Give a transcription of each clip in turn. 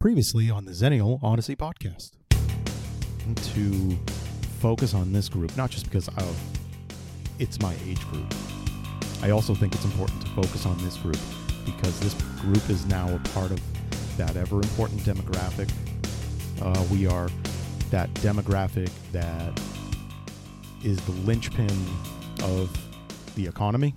previously on the Xennial Odyssey podcast. To focus on this group, not just because it's my age group. I also think it's important to focus on this group because this group is now a part of that ever important demographic. Uh, we are that demographic that is the linchpin of the economy.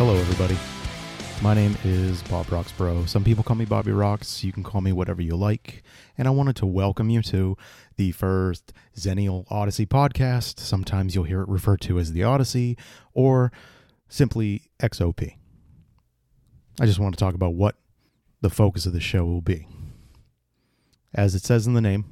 Hello, everybody. My name is Bob Roxborough. Some people call me Bobby Rocks. You can call me whatever you like. And I wanted to welcome you to the first Xennial Odyssey podcast. Sometimes you'll hear it referred to as the Odyssey or simply XOP. I just want to talk about what the focus of the show will be. As it says in the name,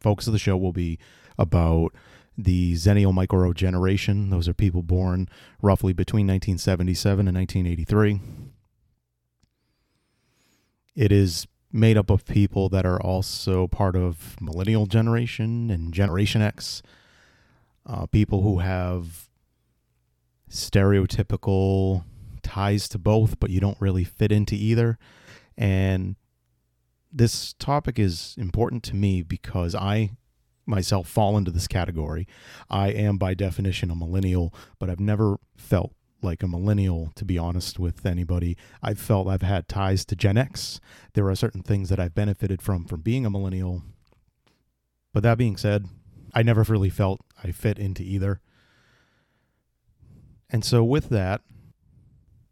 focus of the show will be about the Xennial Micro generation. Those are people born roughly between 1977 and 1983. It is made up of people that are also part of millennial generation and Generation X, uh, people who have stereotypical ties to both, but you don't really fit into either. And this topic is important to me because I myself fall into this category. I am by definition a millennial, but I've never felt like a millennial, to be honest with anybody. I've felt I've had ties to Gen X. There are certain things that I've benefited from from being a millennial. But that being said, I never really felt I fit into either. And so with that,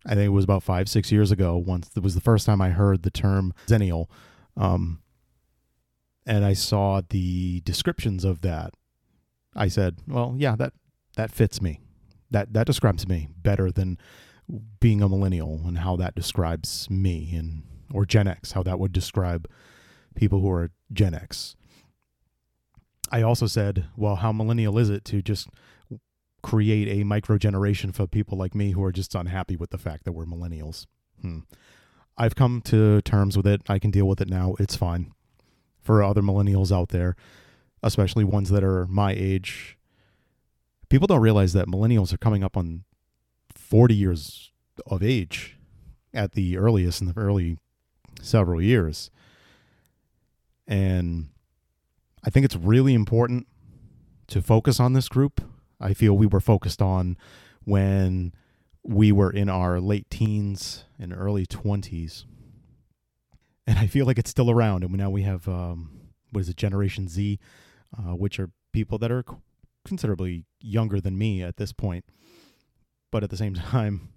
I think it was about five, six years ago, once it was the first time I heard the term Xennial. Um, and I saw the descriptions of that, I said, "Well, yeah, that that fits me. That that describes me better than being a millennial and how that describes me and or Gen X, how that would describe people who are Gen X." I also said, "Well, how millennial is it to just create a micro generation for people like me who are just unhappy with the fact that we're millennials?" Hmm. I've come to terms with it. I can deal with it now. It's fine for other millennials out there, especially ones that are my age. People don't realize that millennials are coming up on 40 years of age at the earliest in the early several years. And I think it's really important to focus on this group. I feel we were focused on when we were in our late teens and early 20s and I feel like it's still around. And now we have um, what is it, Generation Z, uh, which are people that are considerably younger than me at this point, but at the same time,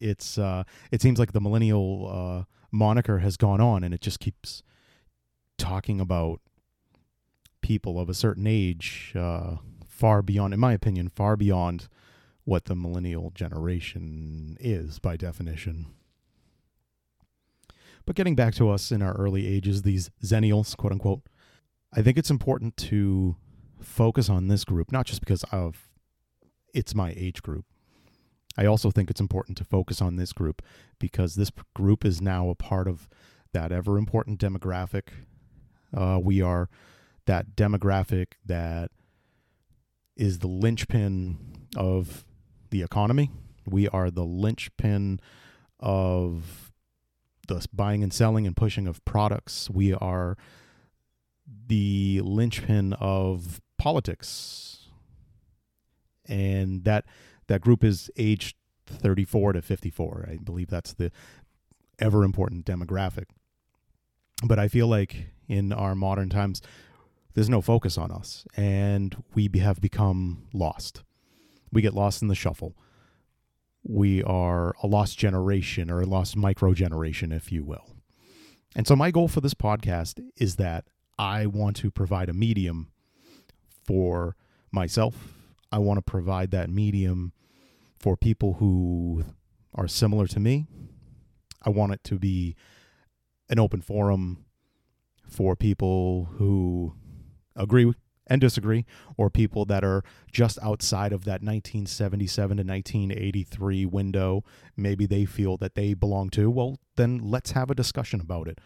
it's uh, it seems like the millennial uh, moniker has gone on, and it just keeps talking about people of a certain age, uh, far beyond, in my opinion, far beyond what the millennial generation is by definition. But getting back to us in our early ages, these Xennials, quote unquote, I think it's important to focus on this group, not just because of it's my age group. I also think it's important to focus on this group because this group is now a part of that ever important demographic. Uh, we are that demographic that is the linchpin of the economy. We are the linchpin of the buying and selling and pushing of products. We are the linchpin of politics. And that that group is aged 34 to 54. I believe that's the ever important demographic. But I feel like in our modern times, there's no focus on us, and we have become lost. We get lost in the shuffle we are a lost generation or a lost micro generation, if you will. And so, my goal for this podcast is that I want to provide a medium for myself. I want to provide that medium for people who are similar to me. I want it to be an open forum for people who agree and disagree, or people that are just outside of that 1977 to 1983 window, maybe they feel that they belong to, well, then let's have a discussion about it.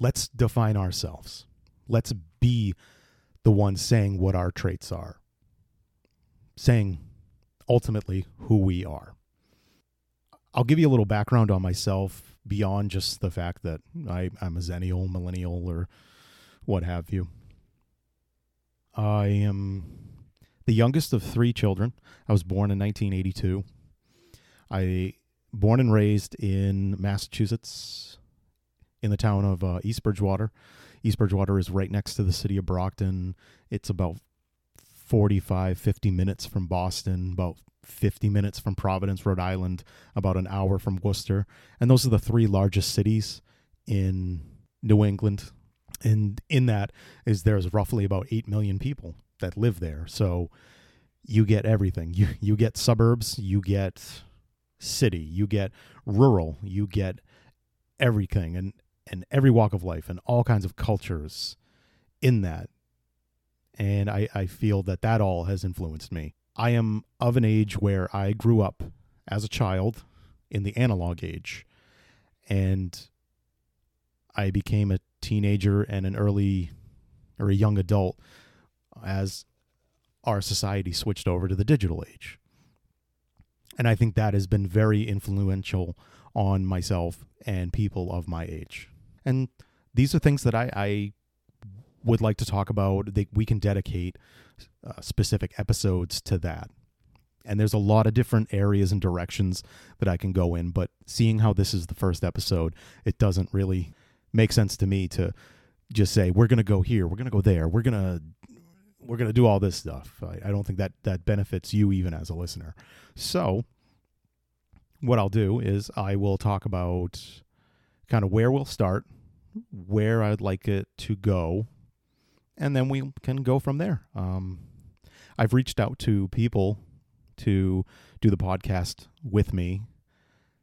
let's define ourselves. Let's be the ones saying what our traits are, saying ultimately who we are. I'll give you a little background on myself beyond just the fact that I, I'm a Xennial, millennial, or what have you. I am the youngest of three children. I was born in 1982. I born and raised in Massachusetts, in the town of uh, East Bridgewater. East Bridgewater is right next to the city of Brockton. It's about 45, 50 minutes from Boston, about 50 minutes from Providence, Rhode Island, about an hour from Worcester. And those are the three largest cities in New England. And in that is there's roughly about 8 million people that live there. So you get everything. You you get suburbs, you get city, you get rural, you get everything and and every walk of life and all kinds of cultures in that. And I, I feel that that all has influenced me. I am of an age where I grew up as a child in the analog age. And I became a teenager and an early or a young adult as our society switched over to the digital age. And I think that has been very influential on myself and people of my age. And these are things that I, I would like to talk about. That we can dedicate uh, specific episodes to that. And there's a lot of different areas and directions that I can go in, but seeing how this is the first episode, it doesn't really make sense to me to just say we're going to go here, we're going to go there, we're going to we're going to do all this stuff. I, I don't think that that benefits you even as a listener. So, what I'll do is I will talk about kind of where we'll start, where I'd like it to go, and then we can go from there. Um, I've reached out to people to do the podcast with me.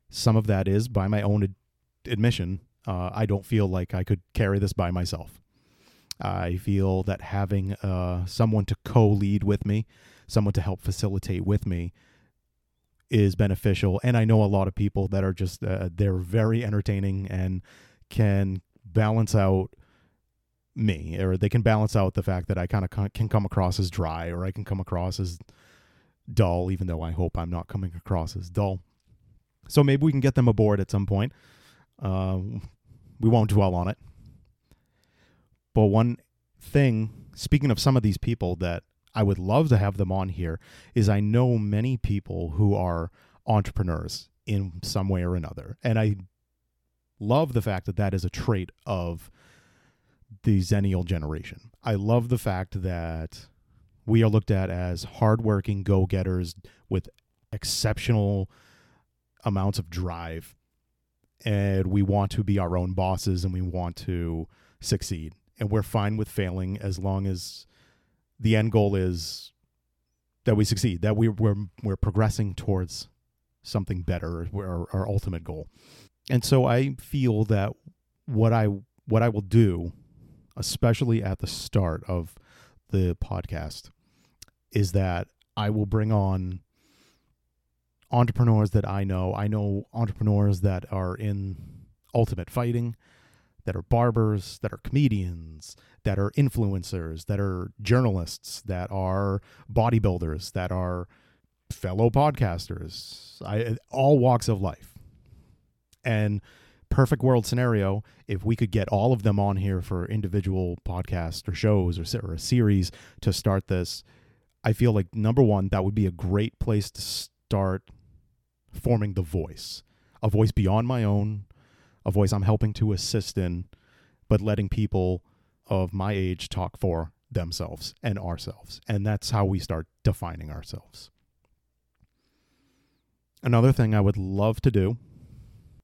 Some of that is by my own ad- admission. Uh, I don't feel like I could carry this by myself. I feel that having uh, someone to co lead with me, someone to help facilitate with me, is beneficial. And I know a lot of people that are just, uh, they're very entertaining and can balance out me, or they can balance out the fact that I kind of can come across as dry, or I can come across as dull, even though I hope I'm not coming across as dull. So maybe we can get them aboard at some point. Uh, we won't dwell on it. But one thing, speaking of some of these people that I would love to have them on here, is I know many people who are entrepreneurs in some way or another. And I love the fact that that is a trait of the Xennial generation. I love the fact that we are looked at as hardworking go getters with exceptional amounts of drive. And we want to be our own bosses and we want to succeed and we're fine with failing as long as the end goal is that we succeed, that we, we're we're progressing towards something better, our, our ultimate goal. And so I feel that what I what I will do, especially at the start of the podcast, is that I will bring on entrepreneurs that I know. I know entrepreneurs that are in ultimate fighting that are barbers, that are comedians, that are influencers, that are journalists, that are bodybuilders, that are fellow podcasters, I, all walks of life. And perfect world scenario, if we could get all of them on here for individual podcasts or shows or, or a series to start this, I feel like number one, that would be a great place to start forming the voice, a voice beyond my own, a voice I'm helping to assist in, but letting people of my age talk for themselves and ourselves. And that's how we start defining ourselves. Another thing I would love to do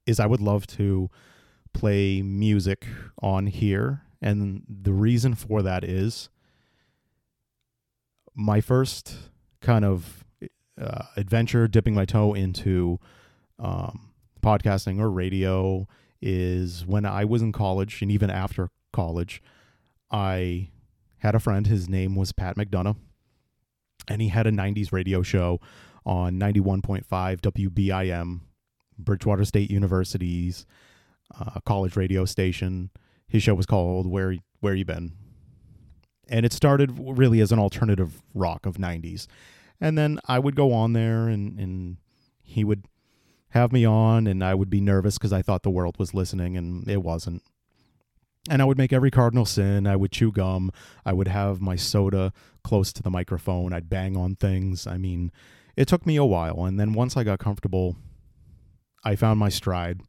is I would love to play music on here. And the reason for that is my first kind of uh, adventure dipping my toe into um, podcasting or radio is when I was in college and even after college, I had a friend. His name was Pat McDonough, and he had a 90s radio show on 91.5 WBIM, Bridgewater State University's uh, college radio station. His show was called Where Where You Been, and it started really as an alternative rock of '90s, and then I would go on there and and he would have me on, and I would be nervous because I thought the world was listening, and it wasn't. And I would make every cardinal sin. I would chew gum. I would have my soda close to the microphone. I'd bang on things. I mean, it took me a while. And then once I got comfortable, I found my stride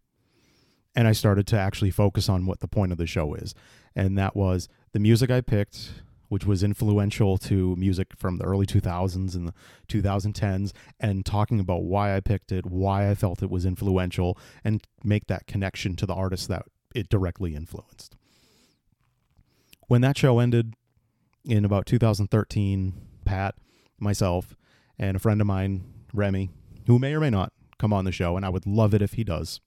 and I started to actually focus on what the point of the show is. And that was the music I picked, which was influential to music from the early 2000s and the 2010s, and talking about why I picked it, why I felt it was influential, and make that connection to the artists that it directly influenced. When that show ended in about 2013, Pat, myself, and a friend of mine, Remy, who may or may not come on the show, and I would love it if he does.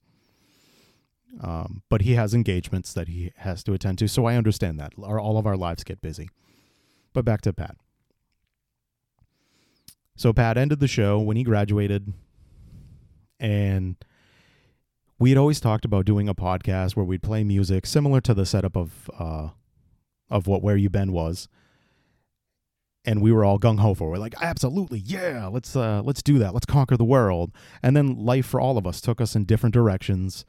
Um, but he has engagements that he has to attend to, so I understand that. All of our lives get busy. But back to Pat. So Pat ended the show when he graduated, and we had always talked about doing a podcast where we'd play music similar to the setup of uh, of what Where You Been was and we were all gung ho for. We're like, absolutely, yeah, let's uh, let's do that. Let's conquer the world. And then life for all of us took us in different directions.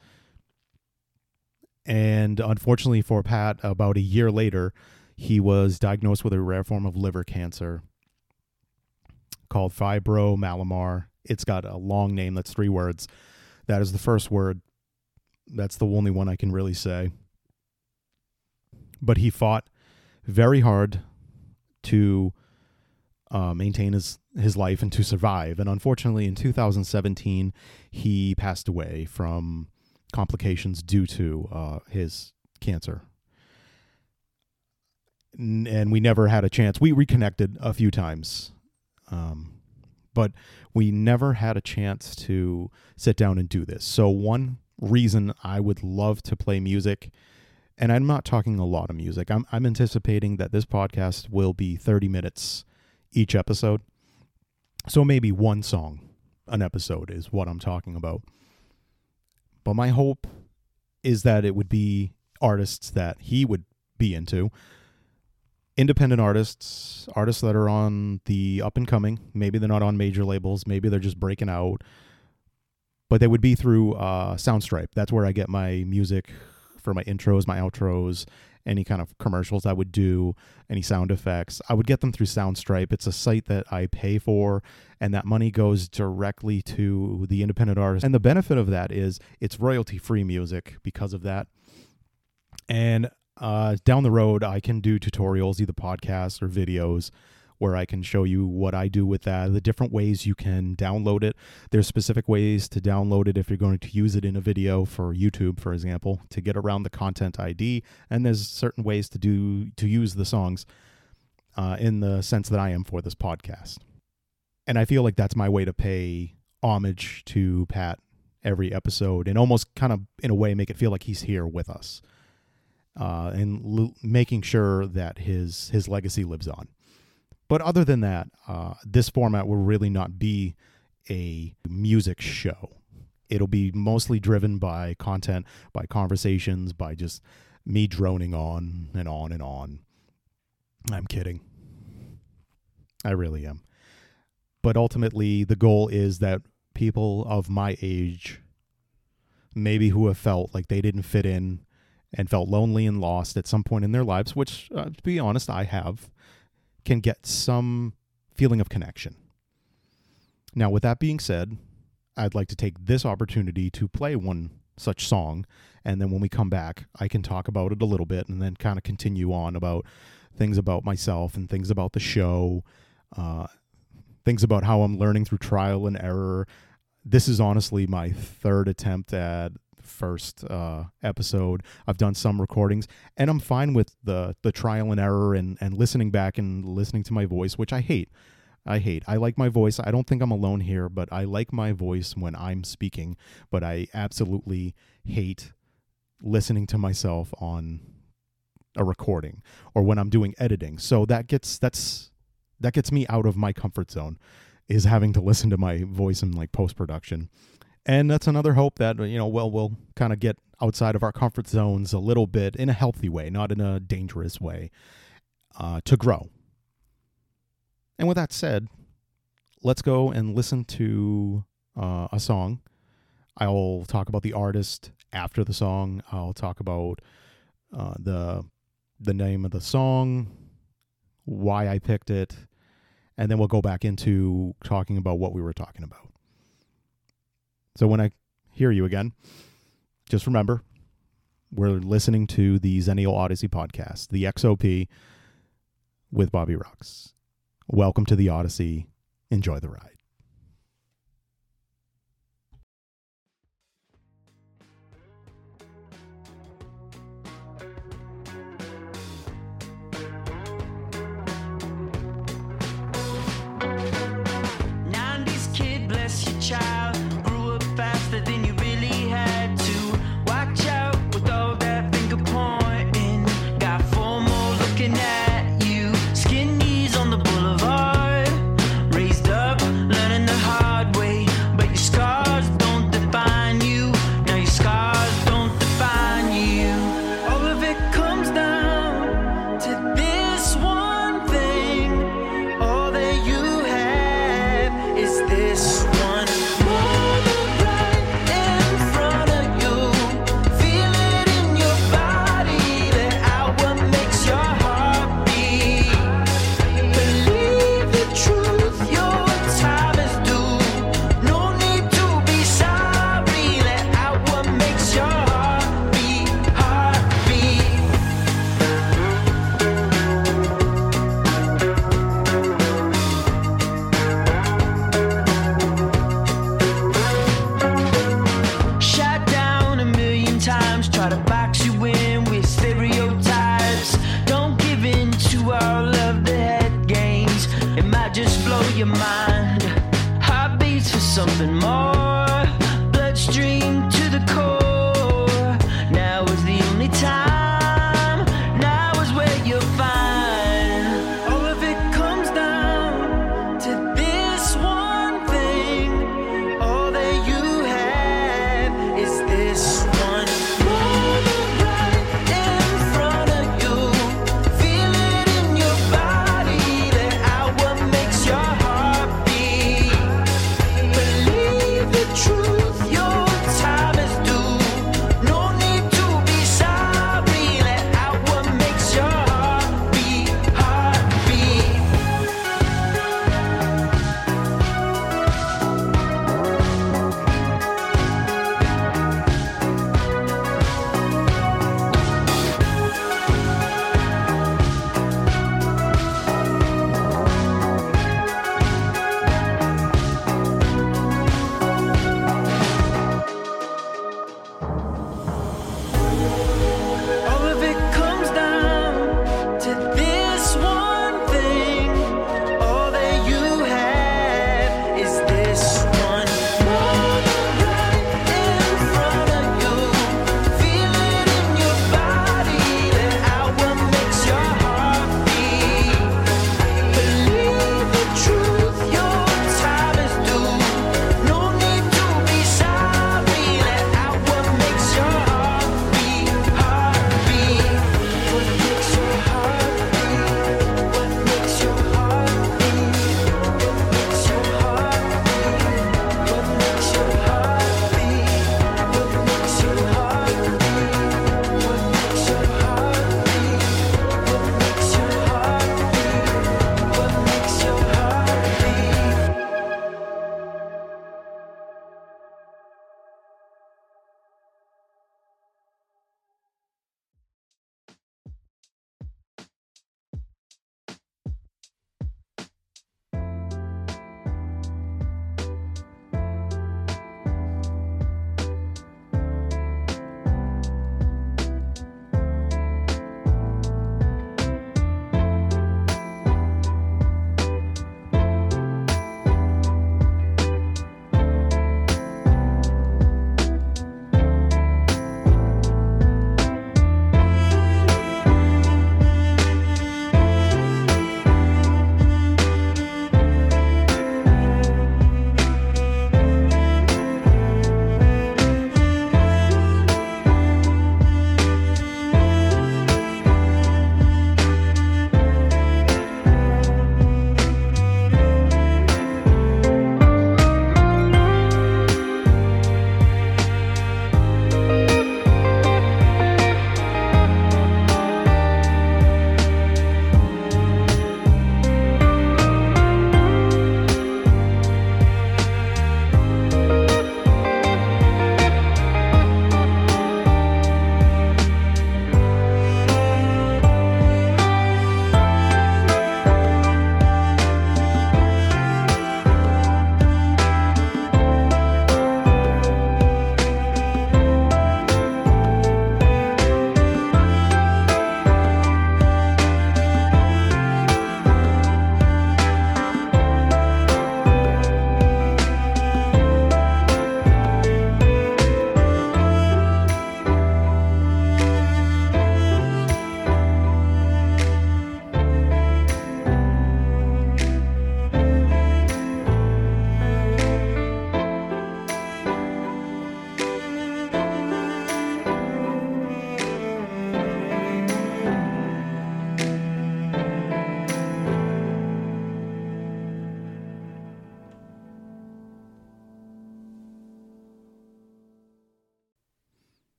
And unfortunately for Pat, about a year later, he was diagnosed with a rare form of liver cancer called fibrolamellar. It's got a long name that's three words. That is the first word. That's the only one I can really say. But he fought very hard to uh, maintain his his life and to survive. And unfortunately, in 2017, he passed away from complications due to uh, his cancer. And we never had a chance. We reconnected a few times, um, but we never had a chance to sit down and do this. So one reason I would love to play music. And I'm not talking a lot of music. I'm, I'm anticipating that this podcast will be 30 minutes each episode. So maybe one song an episode is what I'm talking about. But my hope is that it would be artists that he would be into. Independent artists, artists that are on the up and coming. Maybe they're not on major labels, maybe they're just breaking out. But they would be through uh, Soundstripe. That's where I get my music for my intros, my outros, any kind of commercials I would do, any sound effects. I would get them through Soundstripe. It's a site that I pay for, and that money goes directly to the independent artist. And the benefit of that is it's royalty free music because of that. And uh, down the road, I can do tutorials, either podcasts or videos where I can show you what I do with that, the different ways you can download it. There's specific ways to download it if you're going to use it in a video for YouTube, for example, to get around the content ID. And there's certain ways to do to use the songs uh, in the sense that I am for this podcast. And I feel like that's my way to pay homage to Pat every episode and almost kind of in a way make it feel like he's here with us. Uh, and l- making sure that his his legacy lives on. But other than that, uh, this format will really not be a music show. It'll be mostly driven by content, by conversations, by just me droning on and on and on. I'm kidding. I really am. But ultimately, the goal is that people of my age, maybe who have felt like they didn't fit in and felt lonely and lost at some point in their lives, which, uh, to be honest, I have, can get some feeling of connection. Now, with that being said, I'd like to take this opportunity to play one such song. And then when we come back, I can talk about it a little bit and then kind of continue on about things about myself and things about the show, uh, things about how I'm learning through trial and error. This is honestly my third attempt at first uh, episode. I've done some recordings, and I'm fine with the the trial and error and and listening back and listening to my voice, which I hate. I hate. I like my voice. I don't think I'm alone here, but I like my voice when I'm speaking. But I absolutely hate listening to myself on a recording or when I'm doing editing. So that gets that's that gets me out of my comfort zone is having to listen to my voice in like post production And that's another hope that, you know, well, we'll kind of get outside of our comfort zones a little bit in a healthy way, not in a dangerous way, uh, to grow. And with that said, let's go and listen to uh, a song. I'll talk about the artist after the song. I'll talk about uh, the the name of the song, why I picked it, and then we'll go back into talking about what we were talking about. So when I hear you again, just remember we're listening to the Xennial Odyssey podcast, the XOP with Bobby Rocks. Welcome to the Odyssey. Enjoy the ride.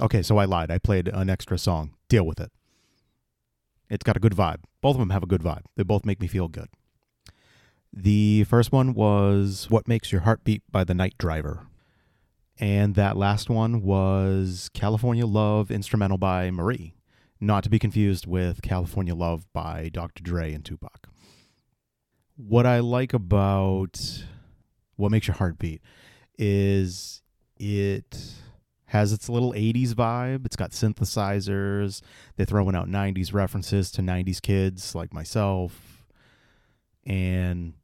Okay, so I lied. I played an extra song. Deal with it. It's got a good vibe. Both of them have a good vibe. They both make me feel good. The first one was What Makes Your Heart Beat by the Night Driver. And that last one was California Love instrumental by Marie, not to be confused with California Love by Dr. Dre and Tupac. What I like about What Makes Your Heart Beat is it has its little 80s vibe. It's got synthesizers. They're throwing out 90s references to 90s kids like myself. And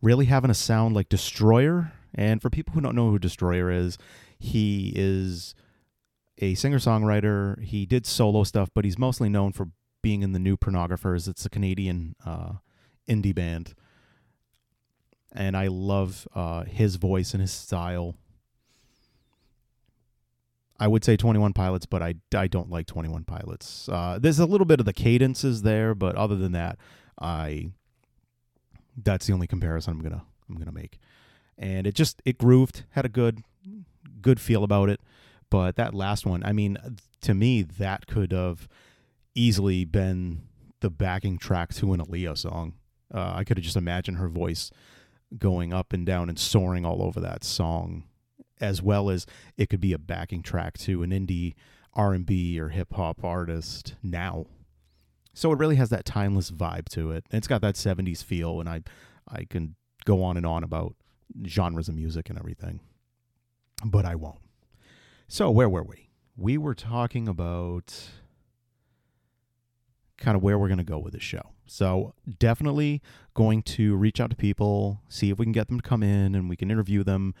really having a sound like Destroyer. And for people who don't know who Destroyer is, he is a singer songwriter. He did solo stuff, but he's mostly known for being in the New Pornographers. It's a Canadian uh, indie band. And I love uh, his voice and his style. I would say 21 Pilots, but I, I don't like 21 Pilots. Uh, there's a little bit of the cadences there, but other than that, I that's the only comparison I'm gonna I'm gonna make. And it just it grooved, had a good good feel about it. But that last one, I mean, to me, that could have easily been the backing track to an Aaliyah song. Uh, I could have just imagined her voice going up and down and soaring all over that song as well as it could be a backing track to an indie R&B or hip hop artist now. So it really has that timeless vibe to it. And it's got that 70s feel and I I can go on and on about genres of music and everything. But I won't. So where were we? We were talking about kind of where we're going to go with this show. So definitely going to reach out to people, see if we can get them to come in and we can interview them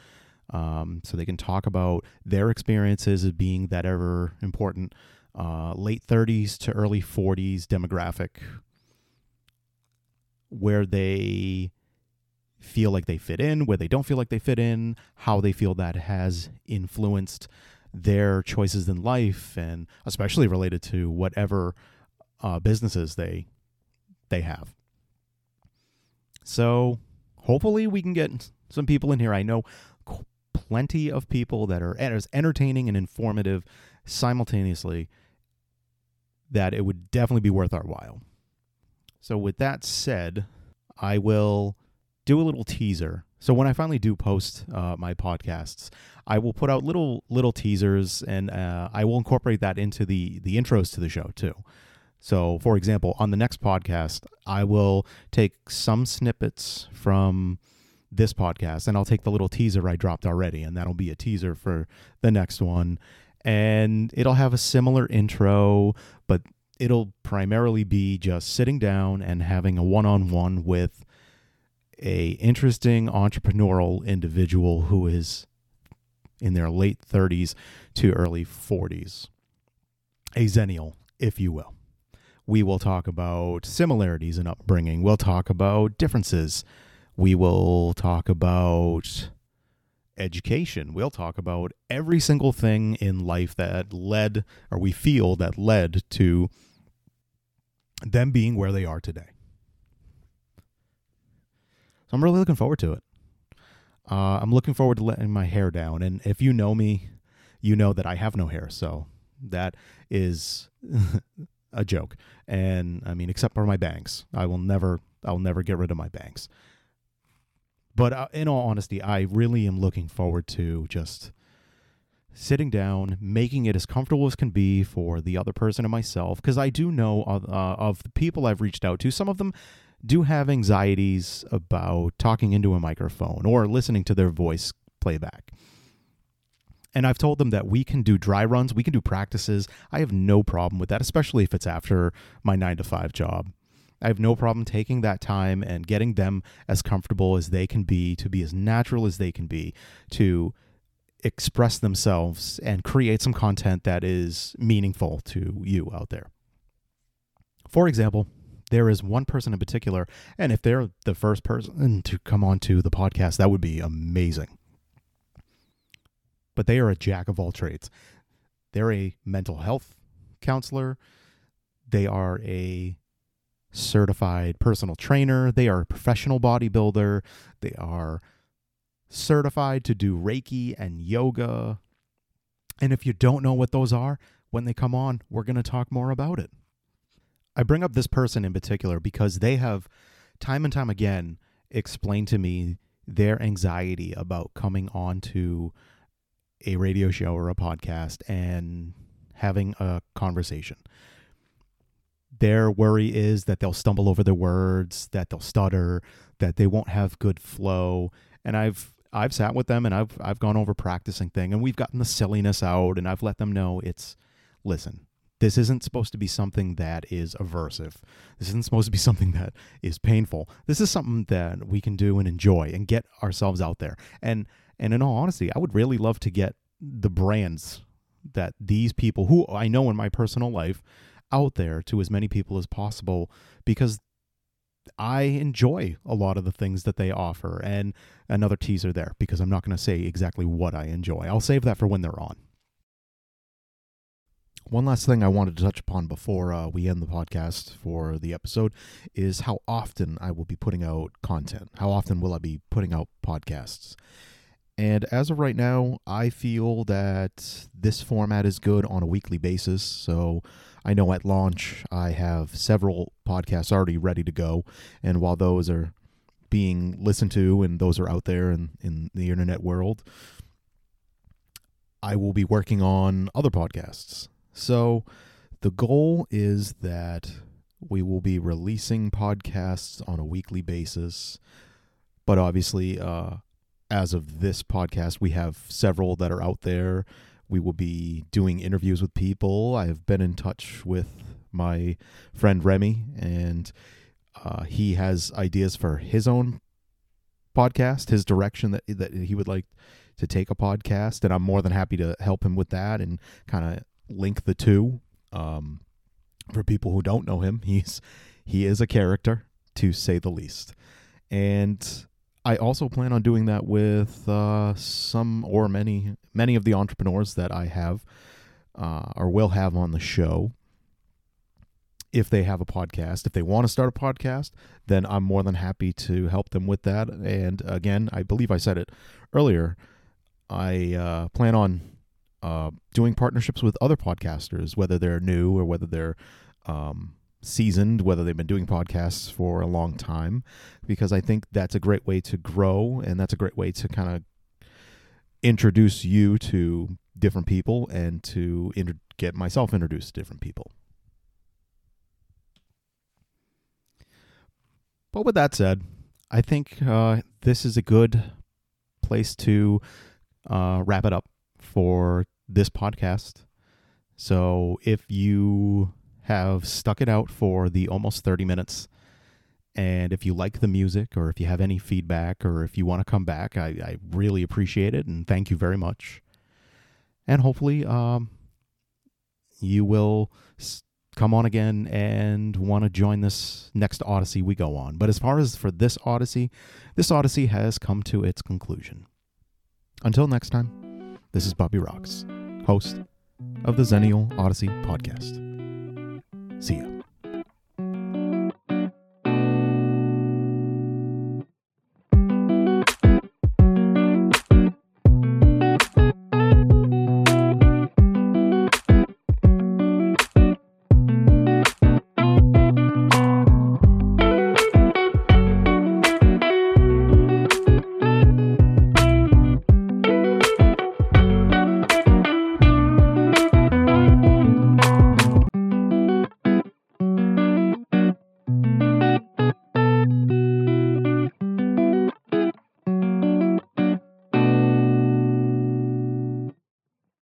um, so they can talk about their experiences as being that ever important uh, late 30s to early 40s demographic where they feel like they fit in, where they don't feel like they fit in, how they feel that has influenced their choices in life, and especially related to whatever uh, businesses they they have. So hopefully we can get some people in here. I know plenty of people that are as entertaining and informative simultaneously that it would definitely be worth our while. So, with that said, I will do a little teaser. So when I finally do post uh, my podcasts, I will put out little little teasers, and uh, I will incorporate that into the the intros to the show too. So, for example, on the next podcast, I will take some snippets from this podcast and I'll take the little teaser I dropped already and that'll be a teaser for the next one. And it'll have a similar intro but it'll primarily be just sitting down and having a one-on-one with a interesting entrepreneurial individual who is in their late 30s to early 40s a xennial if you will. We will talk about similarities in upbringing. We'll talk about differences we will talk about education. We'll talk about every single thing in life that led, or we feel that led to them being where they are today. So I'm really looking forward to it. Uh, I'm looking forward to letting my hair down. And if you know me, you know that I have no hair. So that is a joke. And I mean, except for my bangs, I will never, I'll never get rid of my bangs. But uh, in all honesty, I really am looking forward to just sitting down, making it as comfortable as can be for the other person and myself. Because I do know of, uh, of the people I've reached out to, some of them do have anxieties about talking into a microphone or listening to their voice playback. And I've told them that we can do dry runs, we can do practices. I have no problem with that, especially if it's after my nine to five job. I have no problem taking that time and getting them as comfortable as they can be, to be as natural as they can be, to express themselves and create some content that is meaningful to you out there. For example, there is one person in particular, and if they're the first person to come onto the podcast, that would be amazing. But they are a jack of all trades. They're a mental health counselor, they are a certified personal trainer. They are a professional bodybuilder. They are certified to do Reiki and yoga. And if you don't know what those are, when they come on, we're going to talk more about it. I bring up this person in particular because they have, time and time again, explained to me their anxiety about coming on to a radio show or a podcast and having a conversation. Their worry is that they'll stumble over their words, that they'll stutter, that they won't have good flow. And I've I've sat with them and I've I've gone over practicing thing and we've gotten the silliness out and I've let them know it's listen, this isn't supposed to be something that is aversive. This isn't supposed to be something that is painful. This is something that we can do and enjoy and get ourselves out there. And and in all honesty, I would really love to get the brands that these people who I know in my personal life out there to as many people as possible because I enjoy a lot of the things that they offer. And another teaser there because I'm not going to say exactly what I enjoy. I'll save that for when they're on. One last thing I wanted to touch upon before uh, we end the podcast for the episode is how often I will be putting out content. How often will I be putting out podcasts? And as of right now, I feel that this format is good on a weekly basis. So I know at launch, I have several podcasts already ready to go. And while those are being listened to and those are out there in, in the internet world, I will be working on other podcasts. So the goal is that we will be releasing podcasts on a weekly basis. But obviously, uh, as of this podcast, we have several that are out there. We will be doing interviews with people. I have been in touch with my friend Remy, and uh, he has ideas for his own podcast, his direction that that he would like to take a podcast, and I'm more than happy to help him with that and kind of link the two. Um, for people who don't know him, he's he is a character to say the least, and I also plan on doing that with uh, some or many many of the entrepreneurs that I have uh, or will have on the show. If they have a podcast, if they want to start a podcast, then I'm more than happy to help them with that. And again, I believe I said it earlier. I uh, plan on uh, doing partnerships with other podcasters, whether they're new or whether they're um, seasoned, whether they've been doing podcasts for a long time, because I think that's a great way to grow and that's a great way to kind of introduce you to different people and to inter- get myself introduced to different people. But with that said, I think uh, this is a good place to uh, wrap it up for this podcast. So if you have stuck it out for the almost 30 minutes. And if you like the music or if you have any feedback or if you want to come back, I, I really appreciate it and thank you very much. And hopefully, um, you will come on again and want to join this next Odyssey we go on. But as far as for this Odyssey, this Odyssey has come to its conclusion. Until next time, this is Bobby Rocks, host of the Xennial Odyssey podcast. See ya.